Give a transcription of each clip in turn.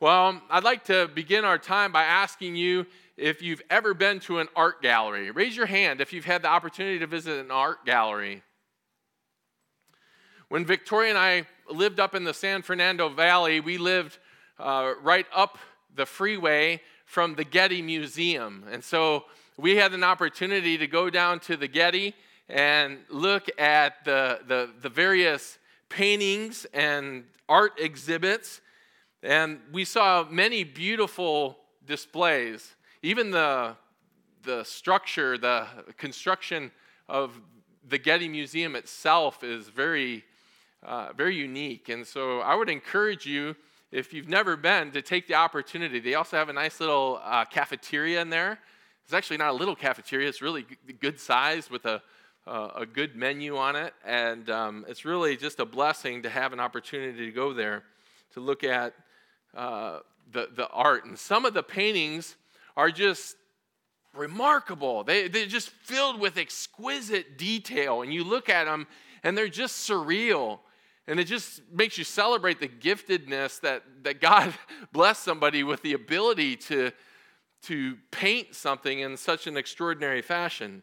Well, I'd like to begin our time by asking you if you've ever been to an art gallery. Raise your hand if you've had the opportunity to visit an art gallery. When Victoria and I lived up in the San Fernando Valley, we lived uh, right up the freeway from the Getty Museum. And so we had an opportunity to go down to the Getty and look at the, the, the various paintings and art exhibits. And we saw many beautiful displays. Even the, the structure, the construction of the Getty Museum itself is very, uh, very unique. And so I would encourage you, if you've never been, to take the opportunity. They also have a nice little uh, cafeteria in there. It's actually not a little cafeteria, it's really good size with a uh, a good menu on it, and um, it's really just a blessing to have an opportunity to go there to look at uh, the, the art. And some of the paintings are just remarkable. They, they're just filled with exquisite detail, and you look at them and they're just surreal. And it just makes you celebrate the giftedness that, that God blessed somebody with the ability to, to paint something in such an extraordinary fashion.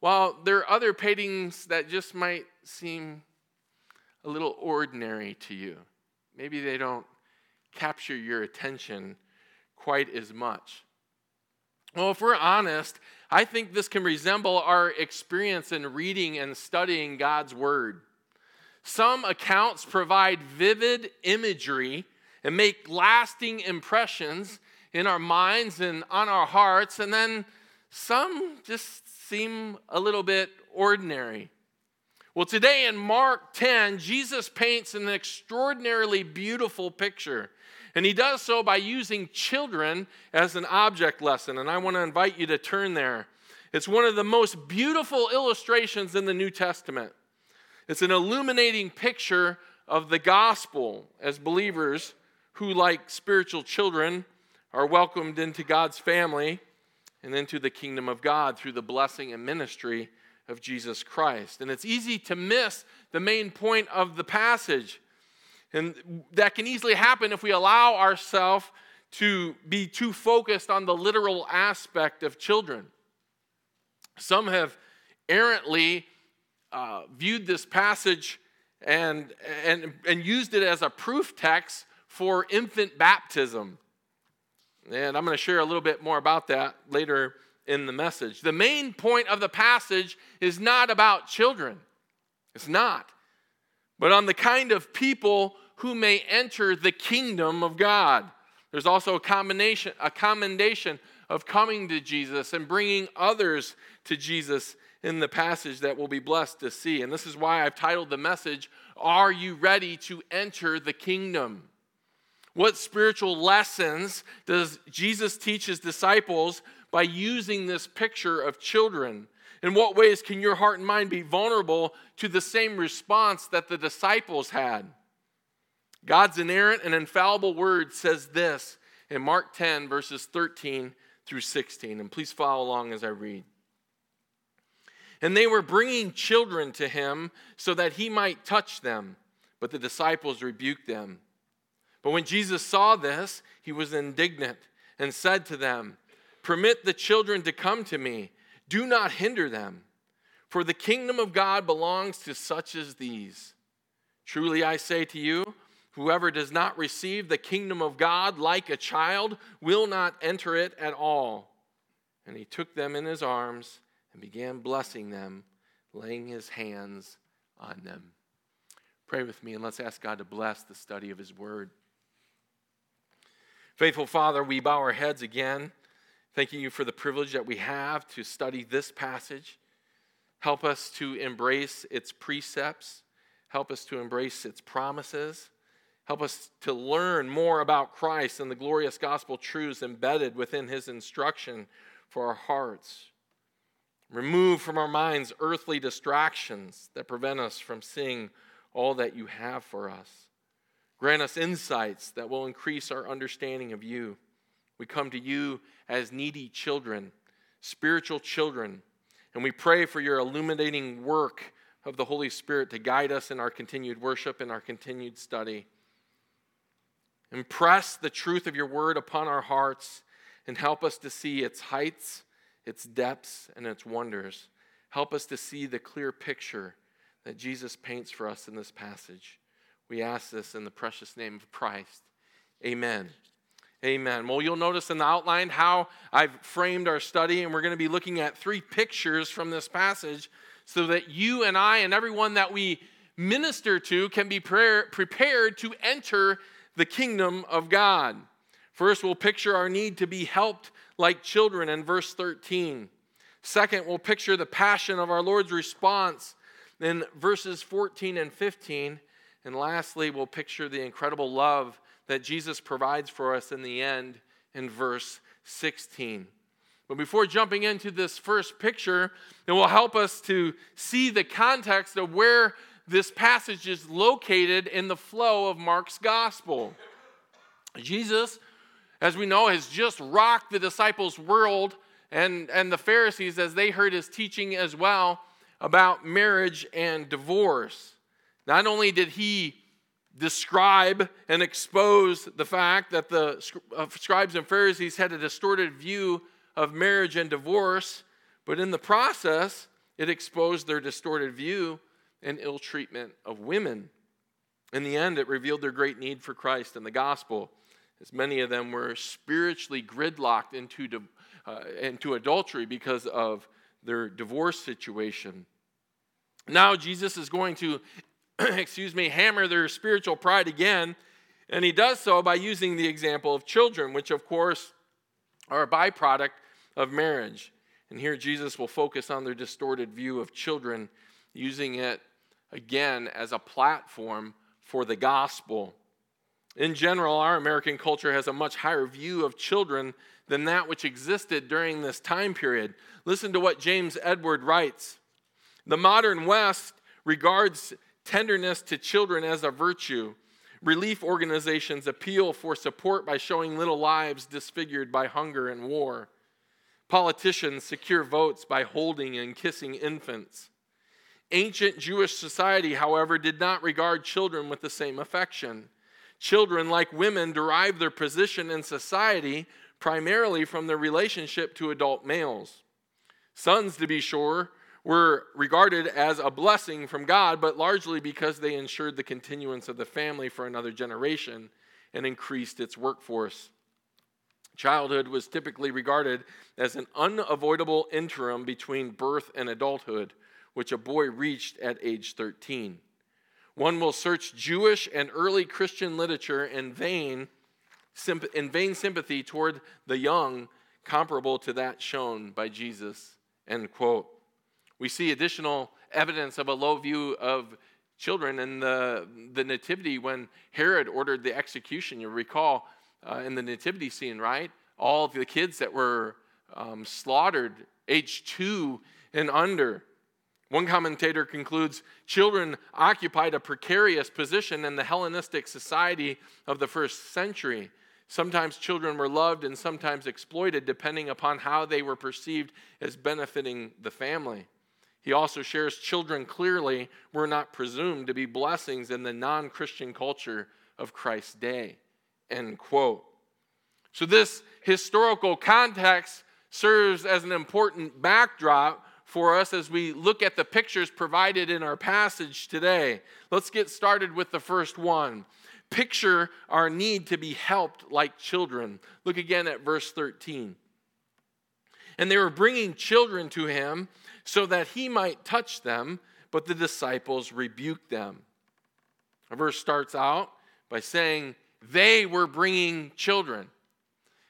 While there are other paintings that just might seem a little ordinary to you, maybe they don't capture your attention quite as much. Well, if we're honest, I think this can resemble our experience in reading and studying God's Word. Some accounts provide vivid imagery and make lasting impressions in our minds and on our hearts, and then some just seem a little bit ordinary. Well, today in Mark 10, Jesus paints an extraordinarily beautiful picture. And he does so by using children as an object lesson. And I want to invite you to turn there. It's one of the most beautiful illustrations in the New Testament. It's an illuminating picture of the gospel as believers who, like spiritual children, are welcomed into God's family and into the kingdom of God through the blessing and ministry of Jesus Christ. And it's easy to miss the main point of the passage. And that can easily happen if we allow ourselves to be too focused on the literal aspect of children. Some have errantly uh, viewed this passage and, and, and used it as a proof text for infant baptism. And I'm going to share a little bit more about that later in the message. The main point of the passage is not about children, it's not, but on the kind of people who may enter the kingdom of God. There's also a combination, a commendation of coming to Jesus and bringing others to Jesus in the passage that we'll be blessed to see. And this is why I've titled the message, Are You Ready to Enter the Kingdom? What spiritual lessons does Jesus teach his disciples by using this picture of children? In what ways can your heart and mind be vulnerable to the same response that the disciples had? God's inerrant and infallible word says this in Mark 10, verses 13 through 16. And please follow along as I read. And they were bringing children to him so that he might touch them, but the disciples rebuked them. But when Jesus saw this, he was indignant and said to them, Permit the children to come to me, do not hinder them, for the kingdom of God belongs to such as these. Truly I say to you, whoever does not receive the kingdom of God like a child will not enter it at all. And he took them in his arms and began blessing them, laying his hands on them. Pray with me and let's ask God to bless the study of his word. Faithful Father, we bow our heads again, thanking you for the privilege that we have to study this passage. Help us to embrace its precepts, help us to embrace its promises. Help us to learn more about Christ and the glorious gospel truths embedded within his instruction for our hearts. Remove from our minds earthly distractions that prevent us from seeing all that you have for us. Grant us insights that will increase our understanding of you. We come to you as needy children, spiritual children, and we pray for your illuminating work of the Holy Spirit to guide us in our continued worship and our continued study. Impress the truth of your word upon our hearts and help us to see its heights, its depths, and its wonders. Help us to see the clear picture that Jesus paints for us in this passage. We ask this in the precious name of Christ. Amen. Amen. Well, you'll notice in the outline how I've framed our study, and we're going to be looking at three pictures from this passage so that you and I and everyone that we minister to can be prepared to enter the kingdom of God. First, we'll picture our need to be helped like children in verse 13. Second, we'll picture the passion of our Lord's response in verses 14 and 15. And lastly, we'll picture the incredible love that Jesus provides for us in the end in verse 16. But before jumping into this first picture, it will help us to see the context of where this passage is located in the flow of Mark's gospel. Jesus, as we know, has just rocked the disciples' world and, and the Pharisees as they heard his teaching as well about marriage and divorce. Not only did he describe and expose the fact that the uh, scribes and Pharisees had a distorted view of marriage and divorce, but in the process, it exposed their distorted view and ill treatment of women. In the end, it revealed their great need for Christ and the gospel, as many of them were spiritually gridlocked into, uh, into adultery because of their divorce situation. Now, Jesus is going to, excuse me, hammer their spiritual pride again, and he does so by using the example of children, which, of course, are a byproduct of marriage. And here Jesus will focus on their distorted view of children, using it again as a platform for the gospel. In general, our American culture has a much higher view of children than that which existed during this time period. Listen to what James Edwards writes The modern West regards tenderness to children as a virtue. Relief organizations appeal for support by showing little lives disfigured by hunger and war. Politicians secure votes by holding and kissing infants. Ancient Jewish society, however, did not regard children with the same affection. Children, like women, derive their position in society primarily from their relationship to adult males. Sons, to be sure, were regarded as a blessing from God, but largely because they ensured the continuance of the family for another generation and increased its workforce. Childhood was typically regarded as an unavoidable interim between birth and adulthood which a boy reached at age 13. One will search Jewish and early Christian literature in vain, in vain sympathy toward the young, comparable to that shown by Jesus. End quote. We see additional evidence of a low view of children in the, the nativity when Herod ordered the execution. You recall uh, in the nativity scene, right? All of the kids that were um, slaughtered, age two and under. One commentator concludes children occupied a precarious position in the Hellenistic society of the first century. Sometimes children were loved and sometimes exploited, depending upon how they were perceived as benefiting the family. He also shares children clearly were not presumed to be blessings in the non Christian culture of Christ's day. End quote. So, this historical context serves as an important backdrop for us as we look at the pictures provided in our passage today. Let's get started with the first one. Picture our need to be helped like children. Look again at verse 13. And they were bringing children to him so that he might touch them, but the disciples rebuked them. The verse starts out by saying they were bringing children.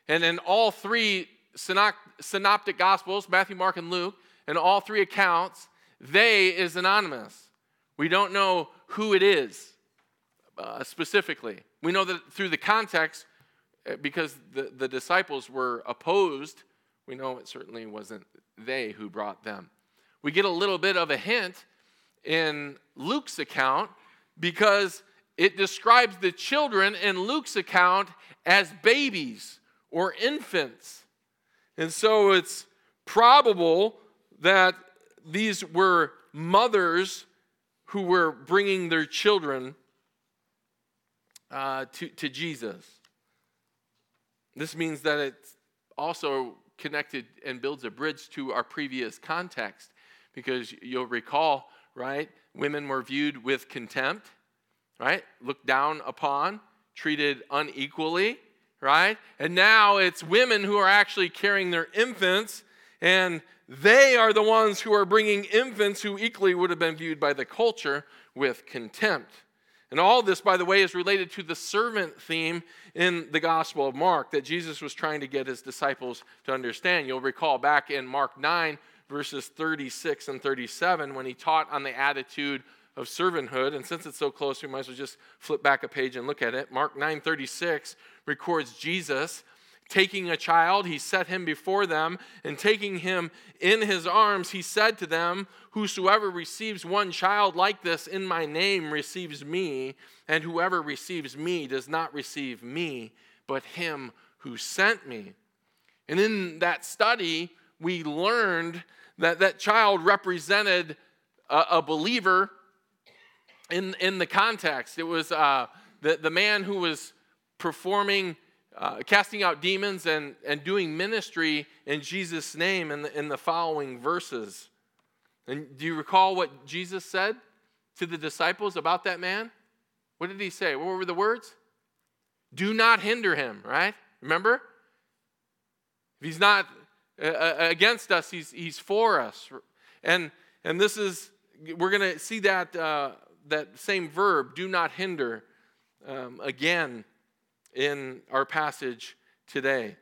And in all three synoptic gospels, Matthew, Mark, and Luke, in all three accounts, they is anonymous. We don't know who it is uh, specifically. We know that through the context, uh, because the, the disciples were opposed, we know it certainly wasn't they who brought them. We get a little bit of a hint in Luke's account because it describes the children in Luke's account as babies or infants. And so it's probable that these were mothers who were bringing their children uh, to, to Jesus. This means that it's also connected and builds a bridge to our previous context because you'll recall, right? Women were viewed with contempt, right? Looked down upon, treated unequally, right? And now it's women who are actually carrying their infants, and they are the ones who are bringing infants who equally would have been viewed by the culture with contempt. And all this, by the way, is related to the servant theme in the Gospel of Mark that Jesus was trying to get his disciples to understand. You'll recall back in Mark 9, verses 36 and 37, when he taught on the attitude of servanthood. And since it's so close, we might as well just flip back a page and look at it. Mark 9 36 records Jesus taking a child, he set him before them, and taking him in his arms, he said to them, Whosoever receives one child like this in my name receives me, and whoever receives me does not receive me, but him who sent me. And in that study, we learned that that child represented a, a believer in, in the context. It was uh, the, the man who was performing, uh, casting out demons and, and doing ministry in Jesus' name in the, in the following verses. And do you recall what Jesus said to the disciples about that man? What did he say? What were the words? Do not hinder him, right? Remember? If he's not uh, uh against us, he's, he's for us. And, and this is, we're going to see that uh, that same verb, do not hinder, um, again in our passage today.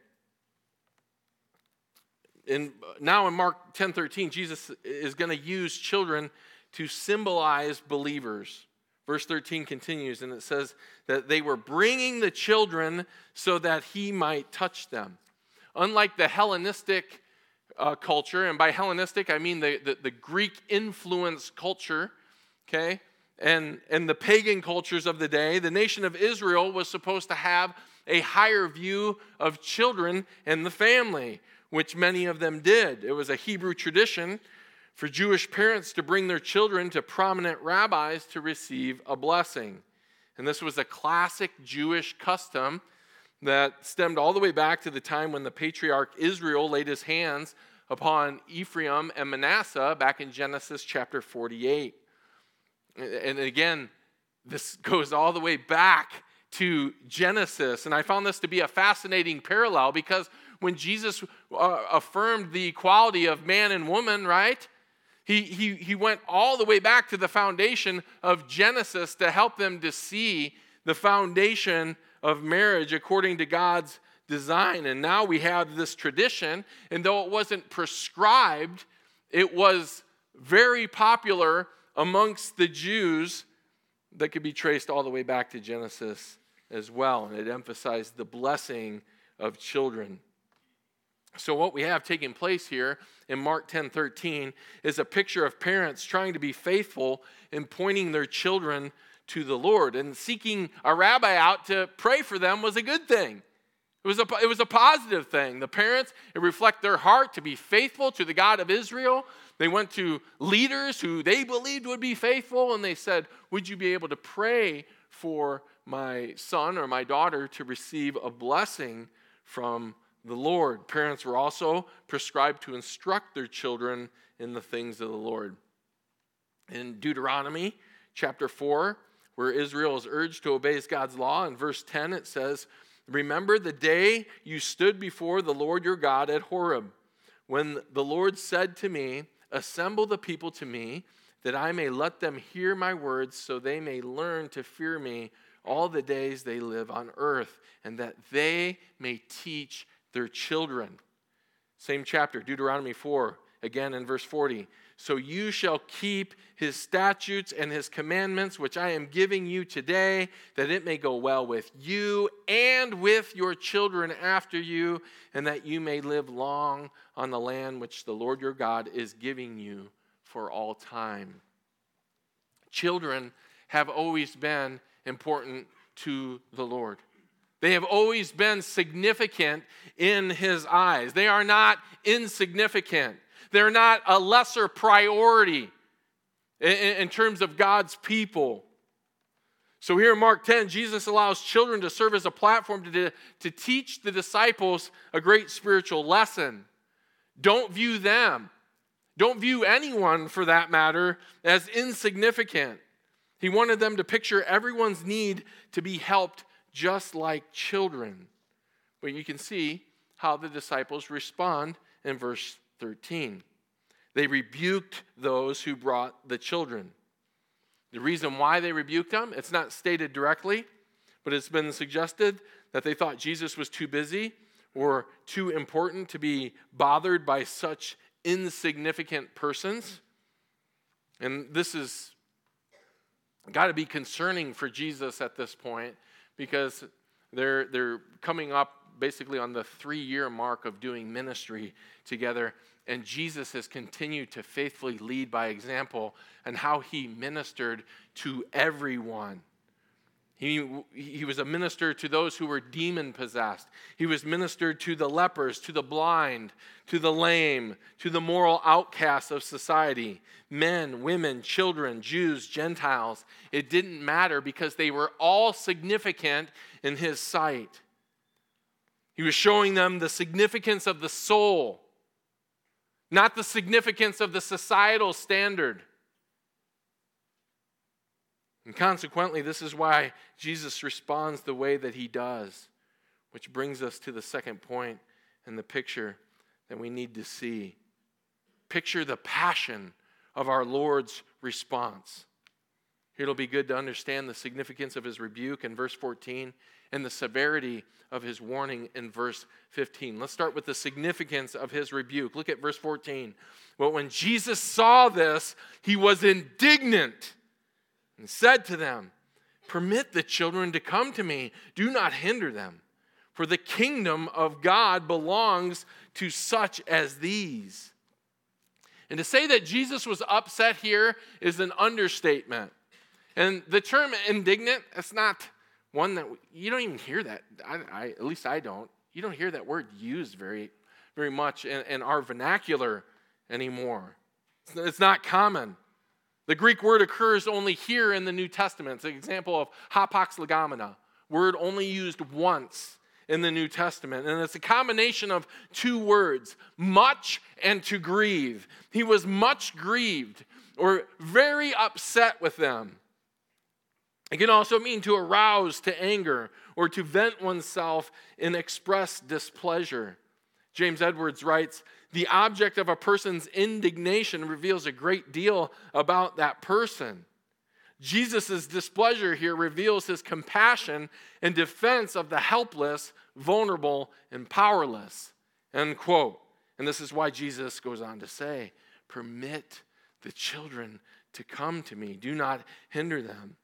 In, now in Mark 10 13, Jesus is going to use children to symbolize believers. Verse 13 continues, and it says that they were bringing the children so that he might touch them. Unlike the Hellenistic uh, culture, and by Hellenistic I mean the, the, the Greek influence culture, okay, and, and the pagan cultures of the day, the nation of Israel was supposed to have a higher view of children and the family, which many of them did. It was a Hebrew tradition for Jewish parents to bring their children to prominent rabbis to receive a blessing. And this was a classic Jewish custom that stemmed all the way back to the time when the patriarch Israel laid his hands upon Ephraim and Manasseh back in Genesis chapter 48. And again, this goes all the way back to Genesis. And I found this to be a fascinating parallel because when Jesus uh, affirmed the equality of man and woman, right? He, he, he went all the way back to the foundation of Genesis to help them to see the foundation of marriage according to God's design. And now we have this tradition, and though it wasn't prescribed, it was very popular amongst the Jews that could be traced all the way back to Genesis as well. And it emphasized the blessing of children. So, what we have taking place here in Mark 10 13 is a picture of parents trying to be faithful in pointing their children to the Lord. And seeking a rabbi out to pray for them was a good thing. It was a, it was a positive thing. The parents, it reflect their heart to be faithful to the God of Israel, they went to leaders who they believed would be faithful and they said, Would you be able to pray for my son or my daughter to receive a blessing from the Lord? Parents were also prescribed to instruct their children in the things of the Lord. In Deuteronomy chapter 4, where Israel is urged to obey God's law, in verse 10 it says, Remember the day you stood before the Lord your God at Horeb, when the Lord said to me, Assemble the people to me, that I may let them hear my words, so they may learn to fear me all the days they live on earth, and that they may teach their children. Same chapter, Deuteronomy 4, again in verse 40. So you shall keep his statutes and his commandments, which I am giving you today, that it may go well with you and with your children after you, and that you may live long on the land which the Lord your God is giving you for all time. Children have always been important to the Lord. They have always been significant in his eyes. They are not insignificant. They're not a lesser priority in, in terms of God's people. So here in Mark 10, Jesus allows children to serve as a platform to, to teach the disciples a great spiritual lesson. Don't view them, don't view anyone for that matter, as insignificant. He wanted them to picture everyone's need to be helped just like children. But you can see how the disciples respond in verse 13. They rebuked those who brought the children. The reason why they rebuked them, it's not stated directly, but it's been suggested that they thought Jesus was too busy or too important to be bothered by such insignificant persons. And this is got to be concerning for Jesus at this point because they're, they're coming up basically on the three year mark of doing ministry together. And Jesus has continued to faithfully lead by example and how he ministered to everyone. He, he was a minister to those who were demon possessed. He was ministered to the lepers, to the blind, to the lame, to the moral outcasts of society men, women, children, Jews, Gentiles. It didn't matter because they were all significant in his sight. He was showing them the significance of the soul, not the significance of the societal standard. And consequently, this is why Jesus responds the way that he does, which brings us to the second point in the picture that we need to see. Picture the passion of our Lord's response. It'll be good to understand the significance of his rebuke in verse 14 and the severity of his warning in verse 15. Let's start with the significance of his rebuke. Look at verse 14. But when Jesus saw this, he was indignant and said to them, Permit the children to come to me, do not hinder them, for the kingdom of God belongs to such as these. And to say that Jesus was upset here is an understatement. And the term indignant, it's not one that you don't even hear that. I, I, at least I don't. You don't hear that word used very, very much in, in our vernacular anymore. It's, it's not common. The Greek word occurs only here in the New Testament. It's an example of hapax legomena, word only used once in the New Testament. And it's a combination of two words, much and to grieve. He was much grieved or very upset with them. It can also mean to arouse to anger or to vent oneself in express displeasure. James Edwards writes the object of a person's indignation reveals a great deal about that person. Jesus' displeasure here reveals his compassion and defense of the helpless, vulnerable, and powerless. End quote. And this is why Jesus goes on to say, Permit the children to come to me, do not hinder them.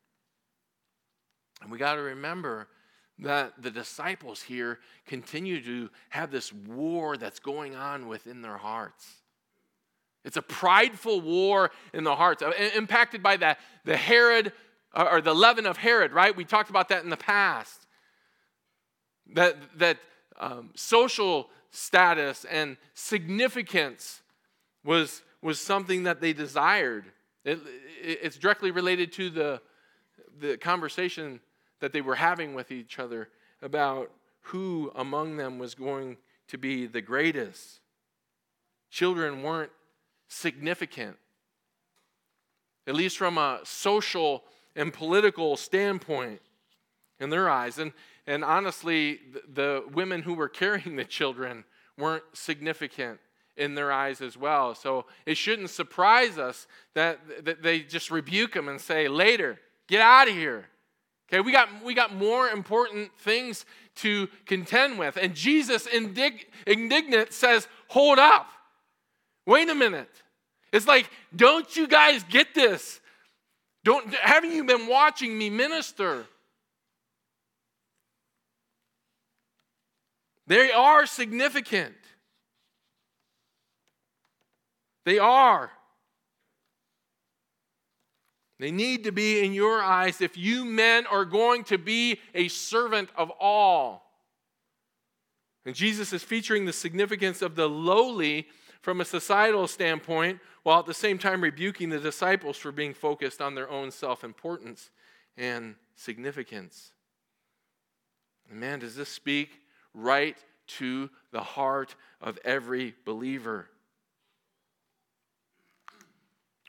And we got to remember that the disciples here continue to have this war that's going on within their hearts. It's a prideful war in the hearts, uh, impacted by that, the Herod or the leaven of Herod, right? We talked about that in the past. That, that um, social status and significance was, was something that they desired. It, it's directly related to the, the conversation that they were having with each other about who among them was going to be the greatest. Children weren't significant, at least from a social and political standpoint in their eyes. And, and honestly, the, the women who were carrying the children weren't significant in their eyes as well. So it shouldn't surprise us that, that they just rebuke them and say, later, get out of here. Okay, we got, we got more important things to contend with. And Jesus, indig- indignant, says, Hold up. Wait a minute. It's like, don't you guys get this? Don't, haven't you been watching me minister? They are significant. They are. They need to be in your eyes if you men are going to be a servant of all. And Jesus is featuring the significance of the lowly from a societal standpoint, while at the same time rebuking the disciples for being focused on their own self importance and significance. And man, does this speak right to the heart of every believer?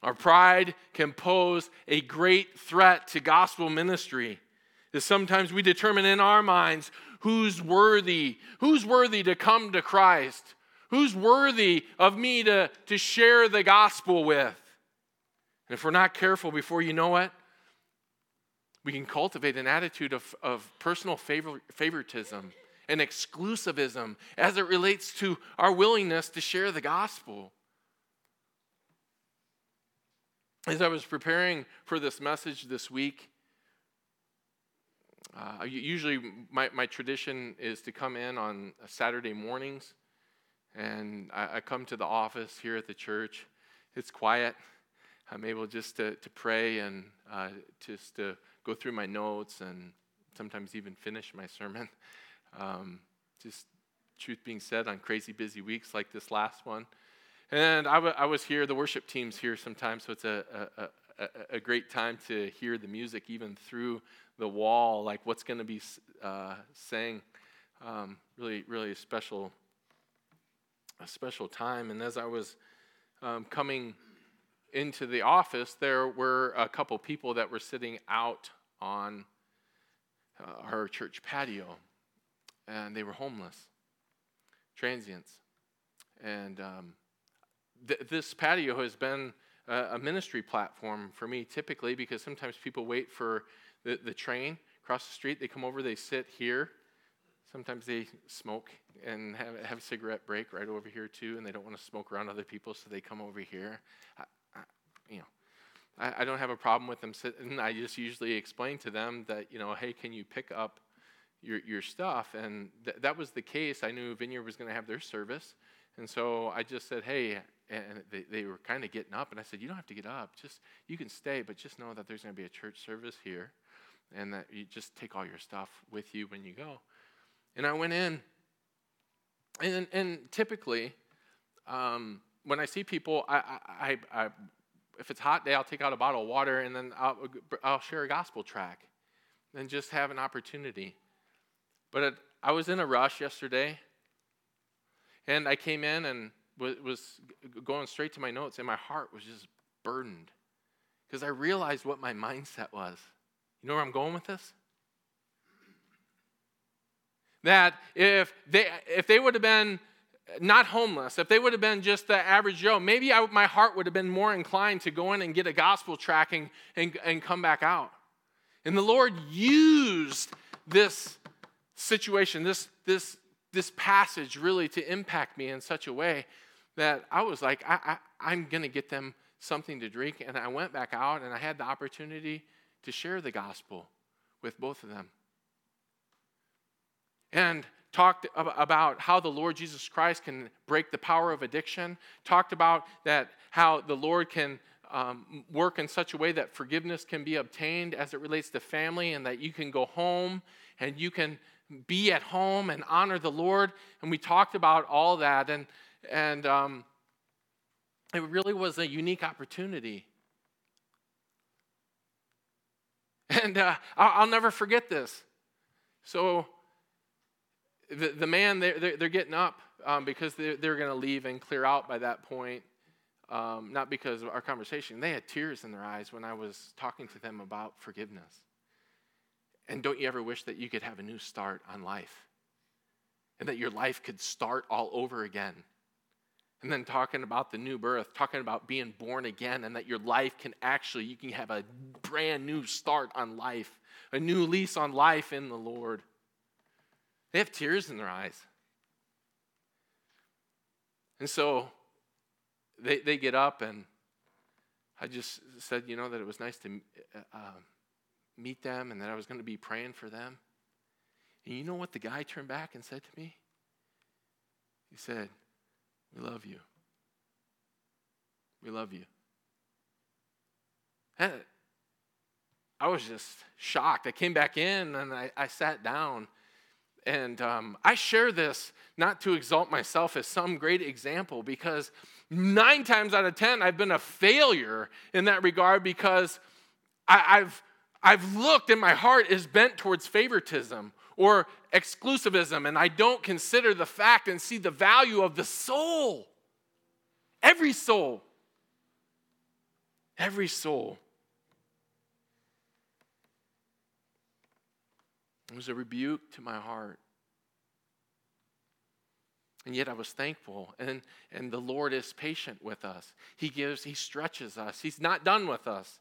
Our pride can pose a great threat to gospel ministry. Is sometimes we determine in our minds who's worthy, who's worthy to come to Christ, who's worthy of me to, to share the gospel with. And if we're not careful before you know it, we can cultivate an attitude of, of personal favor, favoritism and exclusivism as it relates to our willingness to share the gospel. As I was preparing for this message this week, uh, usually my, my tradition is to come in on Saturday mornings, and I, I come to the office here at the church. It's quiet. I'm able just to, to pray and uh, just to go through my notes and sometimes even finish my sermon. Um, just truth being said, on crazy busy weeks like this last one. And I, w- I was here, the worship team's here sometimes, so it's a, a, a, a great time to hear the music even through the wall, like what's going to be uh, sang. Um, really, really a special, a special time. And as I was um, coming into the office, there were a couple people that were sitting out on uh, our church patio, and they were homeless, transients. And um, th- this patio has been a, a, ministry platform for me typically because sometimes people wait for the, the train across the street, they come over, they sit here. Sometimes they smoke and have, have a cigarette break right over here too, and they don't want to smoke around other people, so they come over here. I, I, you know, I, I don't have a problem with them sitting. I just usually explain to them that, you know, hey, can you pick up your, your stuff? And th- that was the case. I knew Vineyard was going to have their service. And so I just said, hey, and they, they were kind of getting up. And I said, you don't have to get up. Just, you can stay, but just know that there's going to be a church service here and that you just take all your stuff with you when you go. And I went in, and, and typically, um, when I see people, I, I, I, if it's a hot day, I'll take out a bottle of water and then I'll, I'll share a gospel track and just have an opportunity. But it, I was in a rush yesterday, and I came in and was, going straight to my notes, and my heart was just burdened because I realized what my mindset was. You know where I'm going with this? That if they, if they would have been not homeless, if they would have been just the average Joe, maybe I, my heart would have been more inclined to go in and get a gospel tracking and, and come back out. And the Lord used this situation, this, this, this passage really to impact me in such a way that I was like, I, I, I'm going to get them something to drink. And I went back out and I had the opportunity to share the gospel with both of them. And talked about how the Lord Jesus Christ can break the power of addiction, talked about that how the Lord can um, work in such a way that forgiveness can be obtained as it relates to family and that you can go home and you can be at home and honor the Lord. And we talked about all that and and um, it really was a unique opportunity. And uh, I'll never forget this. So the, the man, they're, they're getting up um, because they're, they're going to leave and clear out by that point. Um, not because of our conversation. They had tears in their eyes when I was talking to them about forgiveness. And don't you ever wish that you could have a new start on life? And that your life could start all over again? And then talking about the new birth, talking about being born again, and that your life can actually, you can have a brand new start on life, a new lease on life in the Lord. They have tears in their eyes. And so they, they get up, and I just said, you know, that it was nice to uh, meet them and that I was going to be praying for them. And you know what the guy turned back and said to me? He said, We love you. We love you. And I was just shocked. I came back in and I, I sat down and um, I share this not to exalt myself as some great example because nine times out of 10, I've been a failure in that regard because I, have I've looked and my heart is bent towards favoritism or exclusivism, and I don't consider the fact and see the value of the soul. Every soul. Every soul. It was a rebuke to my heart. And yet I was thankful. And, and the Lord is patient with us. He gives, He stretches us. He's not done with us.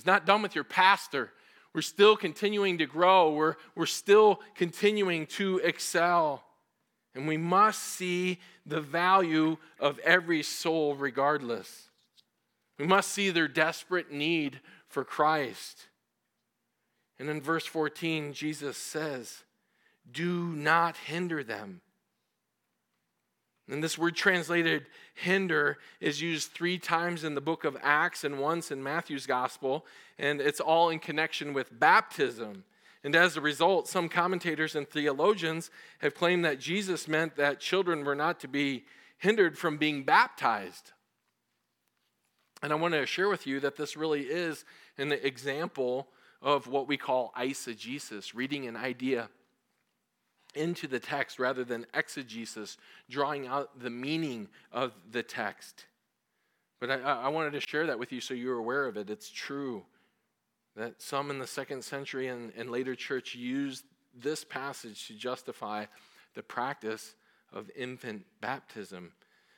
He's not done with your pastor. We're still continuing to grow. We're, we're still continuing to excel. And we must see the value of every soul regardless. We must see their desperate need for Christ. And in verse 14, Jesus says, Do not hinder them. And this word translated hinder is used three times in the book of Acts and once in Matthew's gospel, and it's all in connection with baptism. And as a result, some commentators and theologians have claimed that Jesus meant that children were not to be hindered from being baptized. And I want to share with you that this really is an example of what we call eisegesis, reading an idea into the text rather than exegesis, drawing out the meaning of the text. But I, I, wanted to share that with you so you're aware of it. It's true that some in the second century and, and later church used this passage to justify the practice of infant baptism.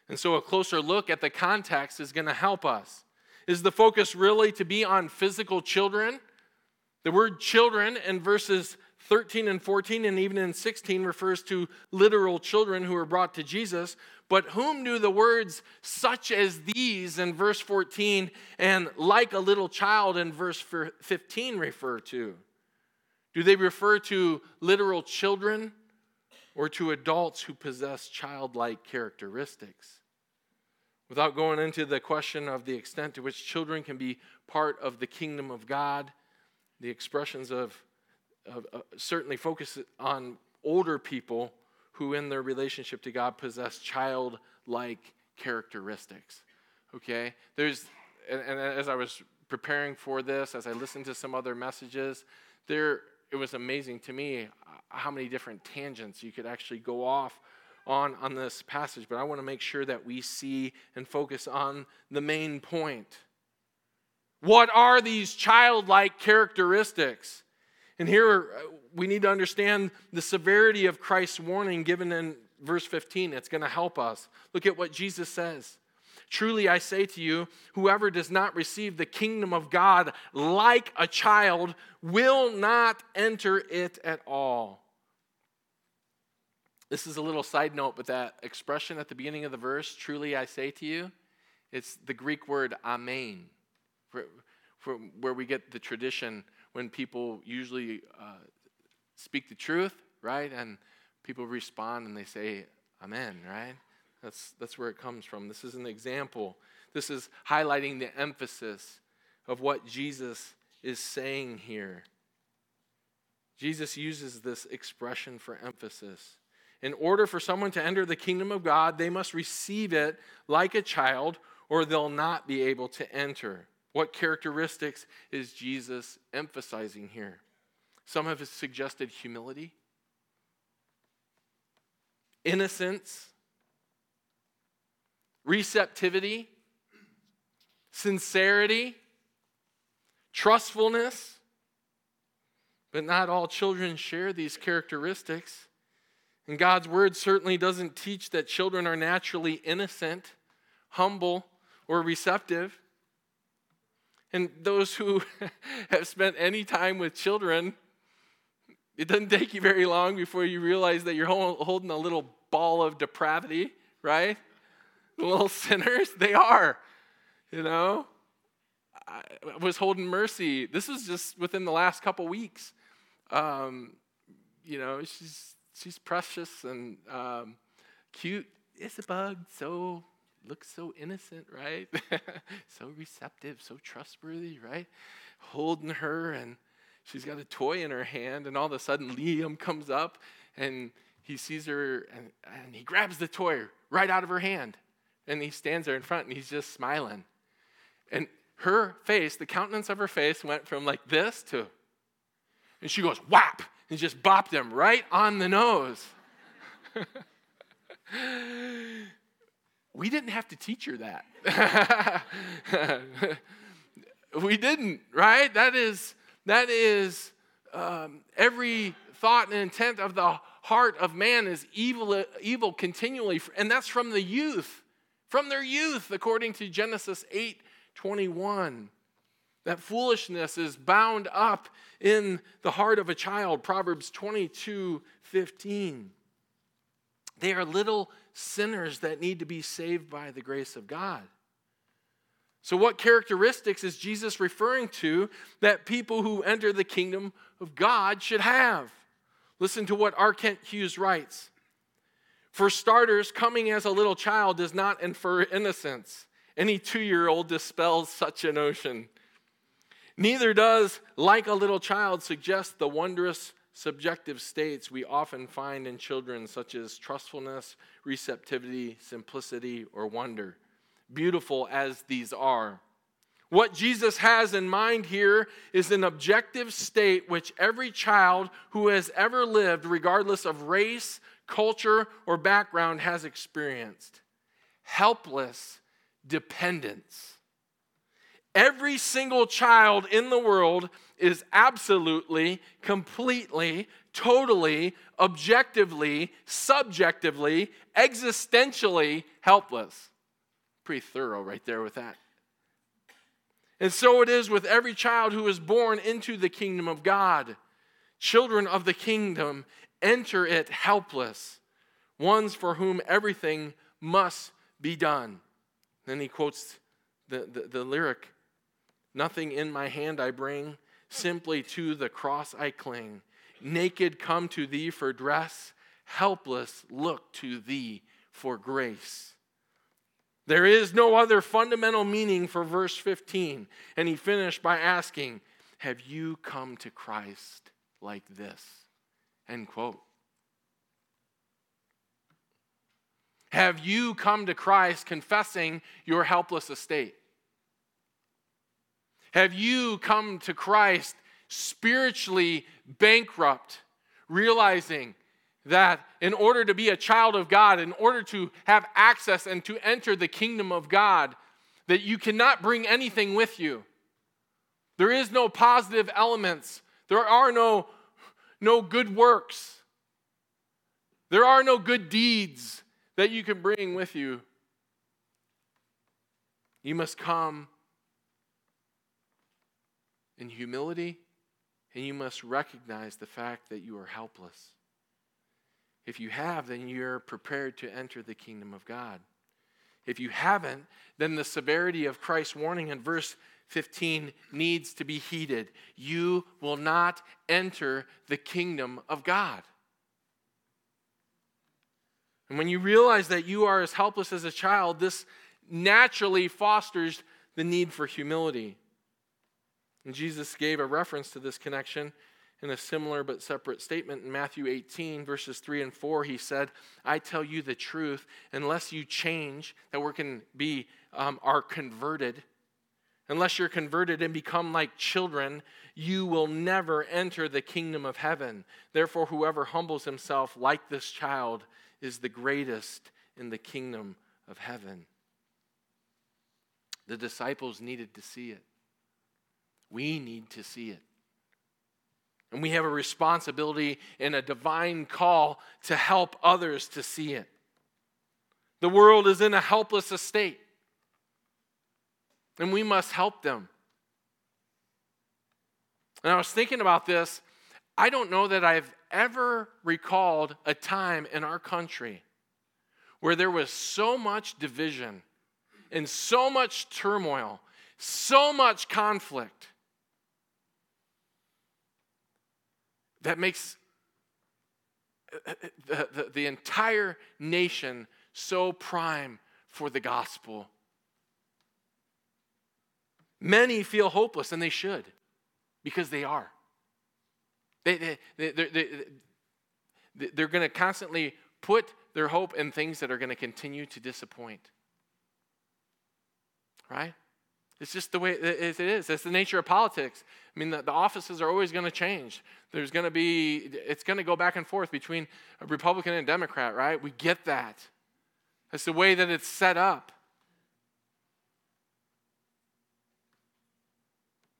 And so a closer look at the context is going to help us. Is the focus really to be on physical children? The word children in verses 13 and 14 and even in 16 refers to literal children who were brought to Jesus. But whom do the words such as these in verse 14 and like a little child in verse 15 refer to? Do they refer to literal children or to adults who possess childlike characteristics? Without going into the question of the extent to which children can be part of the kingdom of God, the expressions of, of uh, certainly focus on older people who, in their relationship to God, possess childlike characteristics. Okay? There's, and, and as I was preparing for this, as I listened to some other messages, there, it was amazing to me uh, how many different tangents you could actually go off on on this passage but i want to make sure that we see and focus on the main point what are these childlike characteristics? And here uh, we need to understand the severity of Christ's warning given in verse 15. It's going to help us. Look at what Jesus says. Truly I say to you, whoever does not receive the kingdom of God like a child will not enter it at all. This is a little side note, but that expression at the beginning of the verse, truly I say to you, it's the Greek word amen where we get the tradition when people usually uh, speak the truth, right? And people respond and they say, Amen, right? That's, that's where it comes from. This is an example. This is highlighting the emphasis of what Jesus is saying here. Jesus uses this expression for emphasis. In order for someone to enter the kingdom of God, they must receive it like a child, or they'll not be able to enter. What characteristics is Jesus emphasizing here? Some have suggested humility, innocence, receptivity, sincerity, trustfulness. But not all children share these characteristics. And God's word certainly doesn't teach that children are naturally innocent, humble, or receptive. And those who have spent any time with children, it doesn't take you very long before you realize that you're holding a little ball of depravity, right? little sinners, they are. You know, I was holding mercy. This was just within the last couple weeks. Um, you know, she's she's precious and um, cute. It's a bug, so looks so innocent, right? so receptive, so trustworthy, right? Holding her, and she's got a toy in her hand, and all of a sudden Liam comes up and he sees her and, and he grabs the toy right out of her hand. And he stands there in front and he's just smiling. And her face, the countenance of her face went from like this to, and she goes, whap, and just bopped him right on the nose. we didn't have to teach her that. we didn't, right? That is, that is um, every thought and intent of the heart of man is evil, evil continually, and that's from the youth, from their youth, according to Genesis 8 21. That foolishness is bound up in the heart of a child, Proverbs 22 15. They are little sinners that need to be saved by the grace of God. So, what characteristics is Jesus referring to that people who enter the kingdom of God should have? Listen to what R. Kent Hughes writes. For starters, coming as a little child does not infer innocence. Any two year old dispels such a notion. Neither does, like a little child, suggest the wondrous subjective states we often find in children, such as trustfulness, receptivity, simplicity, or wonder. Beautiful as these are. What Jesus has in mind here is an objective state which every child who has ever lived, regardless of race, culture, or background, has experienced helpless dependence. Every single child in the world is absolutely, completely, totally, objectively, subjectively, existentially helpless. Pretty thorough right there with that. And so it is with every child who is born into the kingdom of God. Children of the kingdom enter it helpless, ones for whom everything must be done. Then he quotes the, the, the lyric Nothing in my hand I bring, simply to the cross I cling. Naked come to thee for dress, helpless look to thee for grace. There is no other fundamental meaning for verse 15. And he finished by asking, Have you come to Christ like this? End quote. Have you come to Christ confessing your helpless estate? Have you come to Christ spiritually bankrupt, realizing that in order to be a child of God, in order to have access and to enter the kingdom of God, that you cannot bring anything with you? There is no positive elements. There are no, no good works. There are no good deeds that you can bring with you. You must come in humility, and you must recognize the fact that you are helpless. If you have, then you're prepared to enter the kingdom of God. If you haven't, then the severity of Christ's warning in verse 15 needs to be heeded. You will not enter the kingdom of God. And when you realize that you are as helpless as a child, this naturally fosters the need for humility. And Jesus gave a reference to this connection in a similar but separate statement in Matthew 18, verses 3 and 4. He said, I tell you the truth, unless you change, that we can be, um, are converted, unless you're converted and become like children, you will never enter the kingdom of heaven. Therefore, whoever humbles himself like this child is the greatest in the kingdom of heaven. The disciples needed to see it. We need to see it. And we have a responsibility and a divine call to help others to see it. The world is in a helpless estate, and we must help them. And I was thinking about this. I don't know that I've ever recalled a time in our country where there was so much division and so much turmoil, so much conflict that makes uh, uh, the, the, the entire nation so prime for the gospel. Many feel hopeless, and they should, because they are. They, they, they, they, they, they're going to constantly put their hope in things that are going to continue to disappoint. Right? It's just the way it is. It's the nature of politics. I mean, the, the offices are always going to change. There's going to be, it's going to go back and forth between a Republican and Democrat, right? We get that. That's the way that it's set up.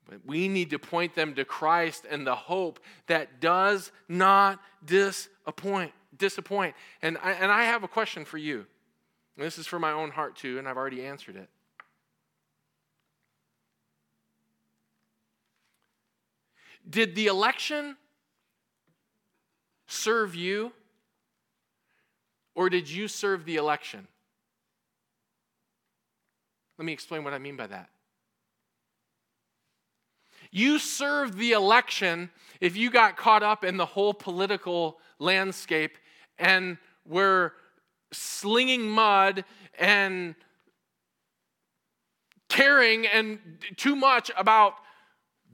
But we need to point them to Christ and the hope that does not disappoint. Disappoint. And I, and I have a question for you. this is for my own heart too, and I've already answered it. Did the election serve you, or did you serve the election? Let me explain what I mean by that. You served the election if you got caught up in the whole political landscape and were slinging mud and caring and too much about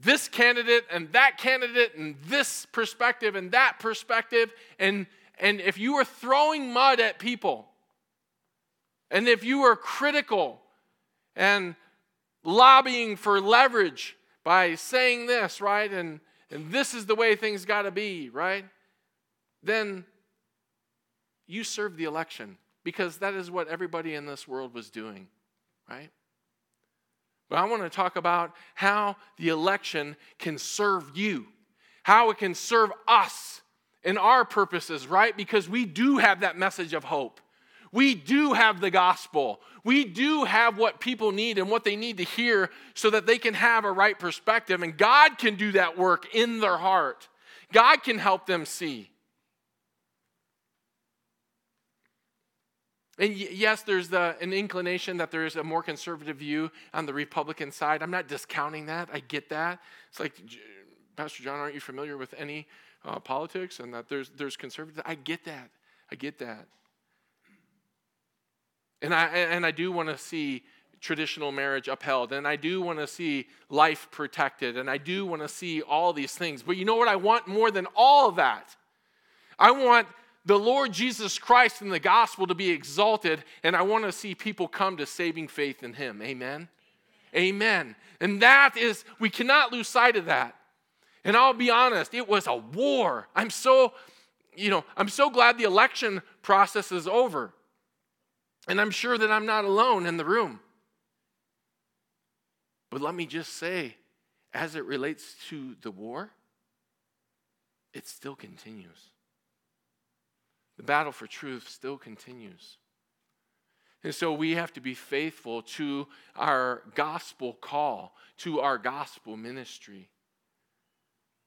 this candidate and that candidate and this perspective and that perspective. And, and if you were throwing mud at people, and if you were critical and lobbying for leverage by saying this, right, and, and this is the way things got to be, right, then you serve the election because that is what everybody in this world was doing, right? But I want to talk about how the election can serve you, how it can serve us in our purposes, right? Because we do have that message of hope. We do have the gospel. We do have what people need and what they need to hear so that they can have a right perspective. And God can do that work in their heart. God can help them see. And yes, there's the, an inclination that there's a more conservative view on the Republican side. I'm not discounting that. I get that. It's like, Pastor Jon, aren't you familiar with any uh, politics and that there's, there's conservative? I get that. I get that. And I, and I do want to see traditional marriage upheld, and I do want to see life protected, and I do want to see all these things. But you know what I want more than all of that? I want the Lord Jesus Christ and the gospel to be exalted, and I want to see people come to saving faith in Him. Amen? Amen. And that is, we cannot lose sight of that. And I'll be honest, it was a war. I'm so, you know, I'm so glad the election process is over. And I'm sure that I'm not alone in the room. But let me just say, as it relates to the war, it still continues. The battle for truth still continues. And so we have to be faithful to our gospel call, to our gospel ministry.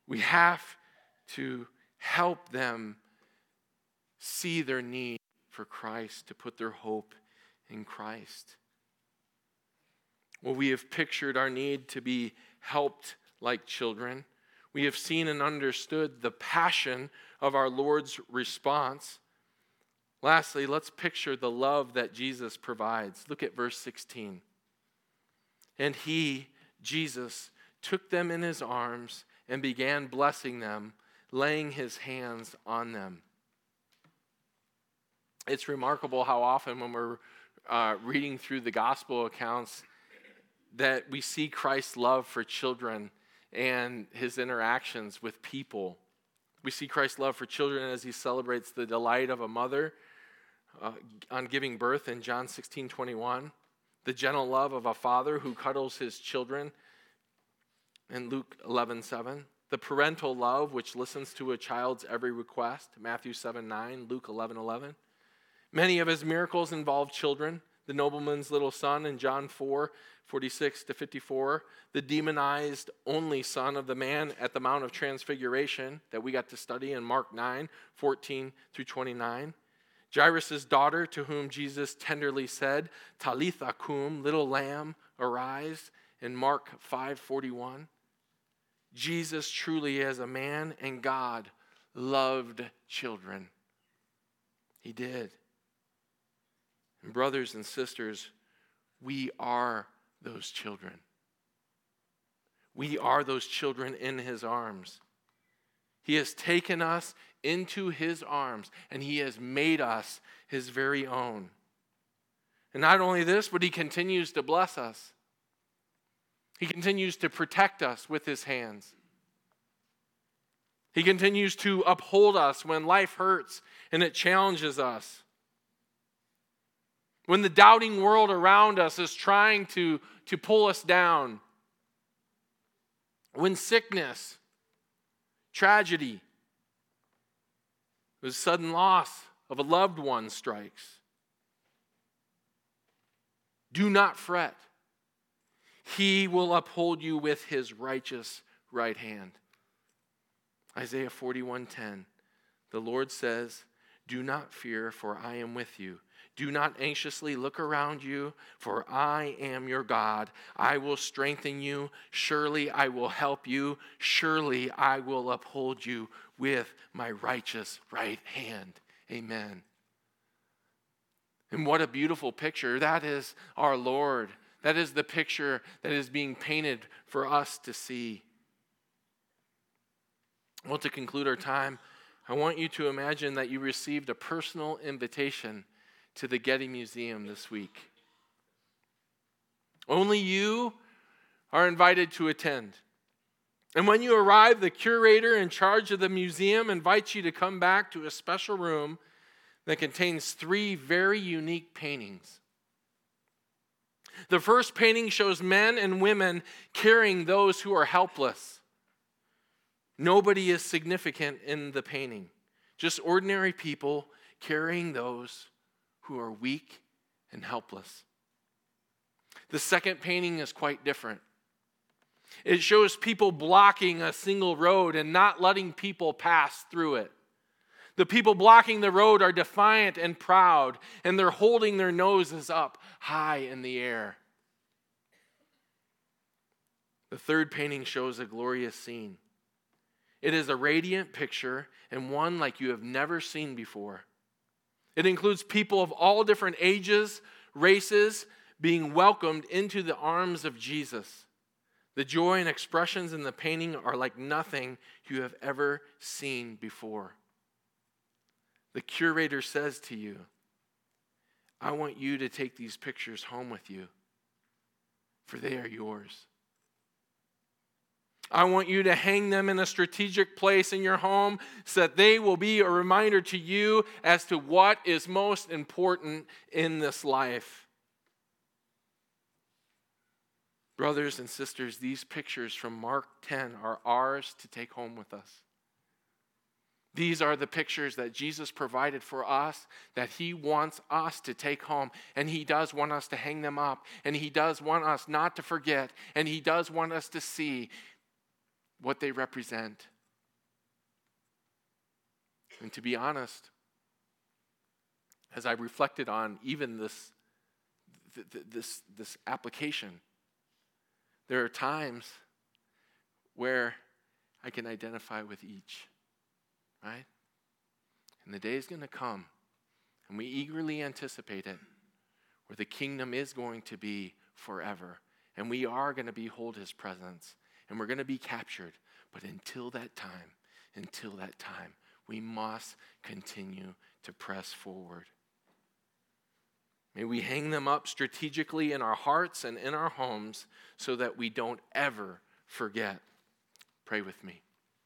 We have to help them see their need for Christ, to put their hope in Christ. Well, we have pictured our need to be helped like children. We have seen and understood the passion of our Lord's response. Lastly, let's picture the love that Jesus provides. Look at verse 16. And he, Jesus, took them in his arms and began blessing them, laying his hands on them. It's remarkable how often, when we're uh, reading through the gospel accounts, that we see Christ's love for children and his interactions with people. We see Christ's love for children as he celebrates the delight of a mother uh, on giving birth in John 16 21, the gentle love of a father who cuddles his children in Luke 11 7, the parental love which listens to a child's every request, Matthew 7 9, Luke 11 11. Many of his miracles involve children, the nobleman's little son in John 4 46 to 54, the demonized only son of the man at the Mount of Transfiguration that we got to study in Mark 9 14 through 29 Jairus' daughter, to whom Jesus tenderly said, Talitha cum, little lamb, arise, in Mark 5:41. Jesus truly as a man and God loved children. He did. And brothers and sisters, we are those children. We are those children in his arms. He has taken us into his arms and he has made us his very own. And not only this, but he continues to bless us. He continues to protect us with his hands. He continues to uphold us when life hurts and it challenges us. When the doubting world around us is trying to, to pull us down. When sickness, tragedy, the sudden loss of a loved one strikes. Do not fret. He will uphold you with his righteous right hand. Isaiah 41:10. The Lord says, "Do not fear, for I am with you. Do not anxiously look around you, for I am your God. I will strengthen you. Surely I will help you. Surely I will uphold you with my righteous right hand." Amen. And what a beautiful picture. That is our Lord. That is the picture that is being painted for us to see. Well, to conclude our time, I want you to imagine that you received a personal invitation to the Getty Museum this week. Only you are invited to attend. And when you arrive, the curator in charge of the museum invites you to come back to a special room that contains three very unique paintings. The first painting shows men and women carrying those who are helpless. Nobody is significant in the painting, just ordinary people carrying those who are weak and helpless. The second painting is quite different. It shows people blocking a single road and not letting people pass through it. The people blocking the road are defiant and proud, and they're holding their noses up high in the air. The third painting shows a glorious scene. It is a radiant picture and one like you have never seen before. It includes people of all different ages, races, being welcomed into the arms of Jesus. The joy and expressions in the painting are like nothing you have ever seen before. The curator says to you, I want you to take these pictures home with you, for they are yours. I want you to hang them in a strategic place in your home so that they will be a reminder to you as to what is most important in this life. Brothers and sisters, these pictures from Mark 10 are ours to take home with us. These are the pictures that Jesus provided for us that He wants us to take home. And He does want us to hang them up. And He does want us not to forget. And He does want us to see what they represent. And to be honest, as I reflected on even this, this, this application, there are times where I can identify with each, right? And the day is going to come, and we eagerly anticipate it, where the kingdom is going to be forever, and we are going to behold his presence and we're going to be captured. But until that time, until that time, we must continue to press forward. May we hang them up strategically in our hearts and in our homes so that we don't ever forget. Pray with me.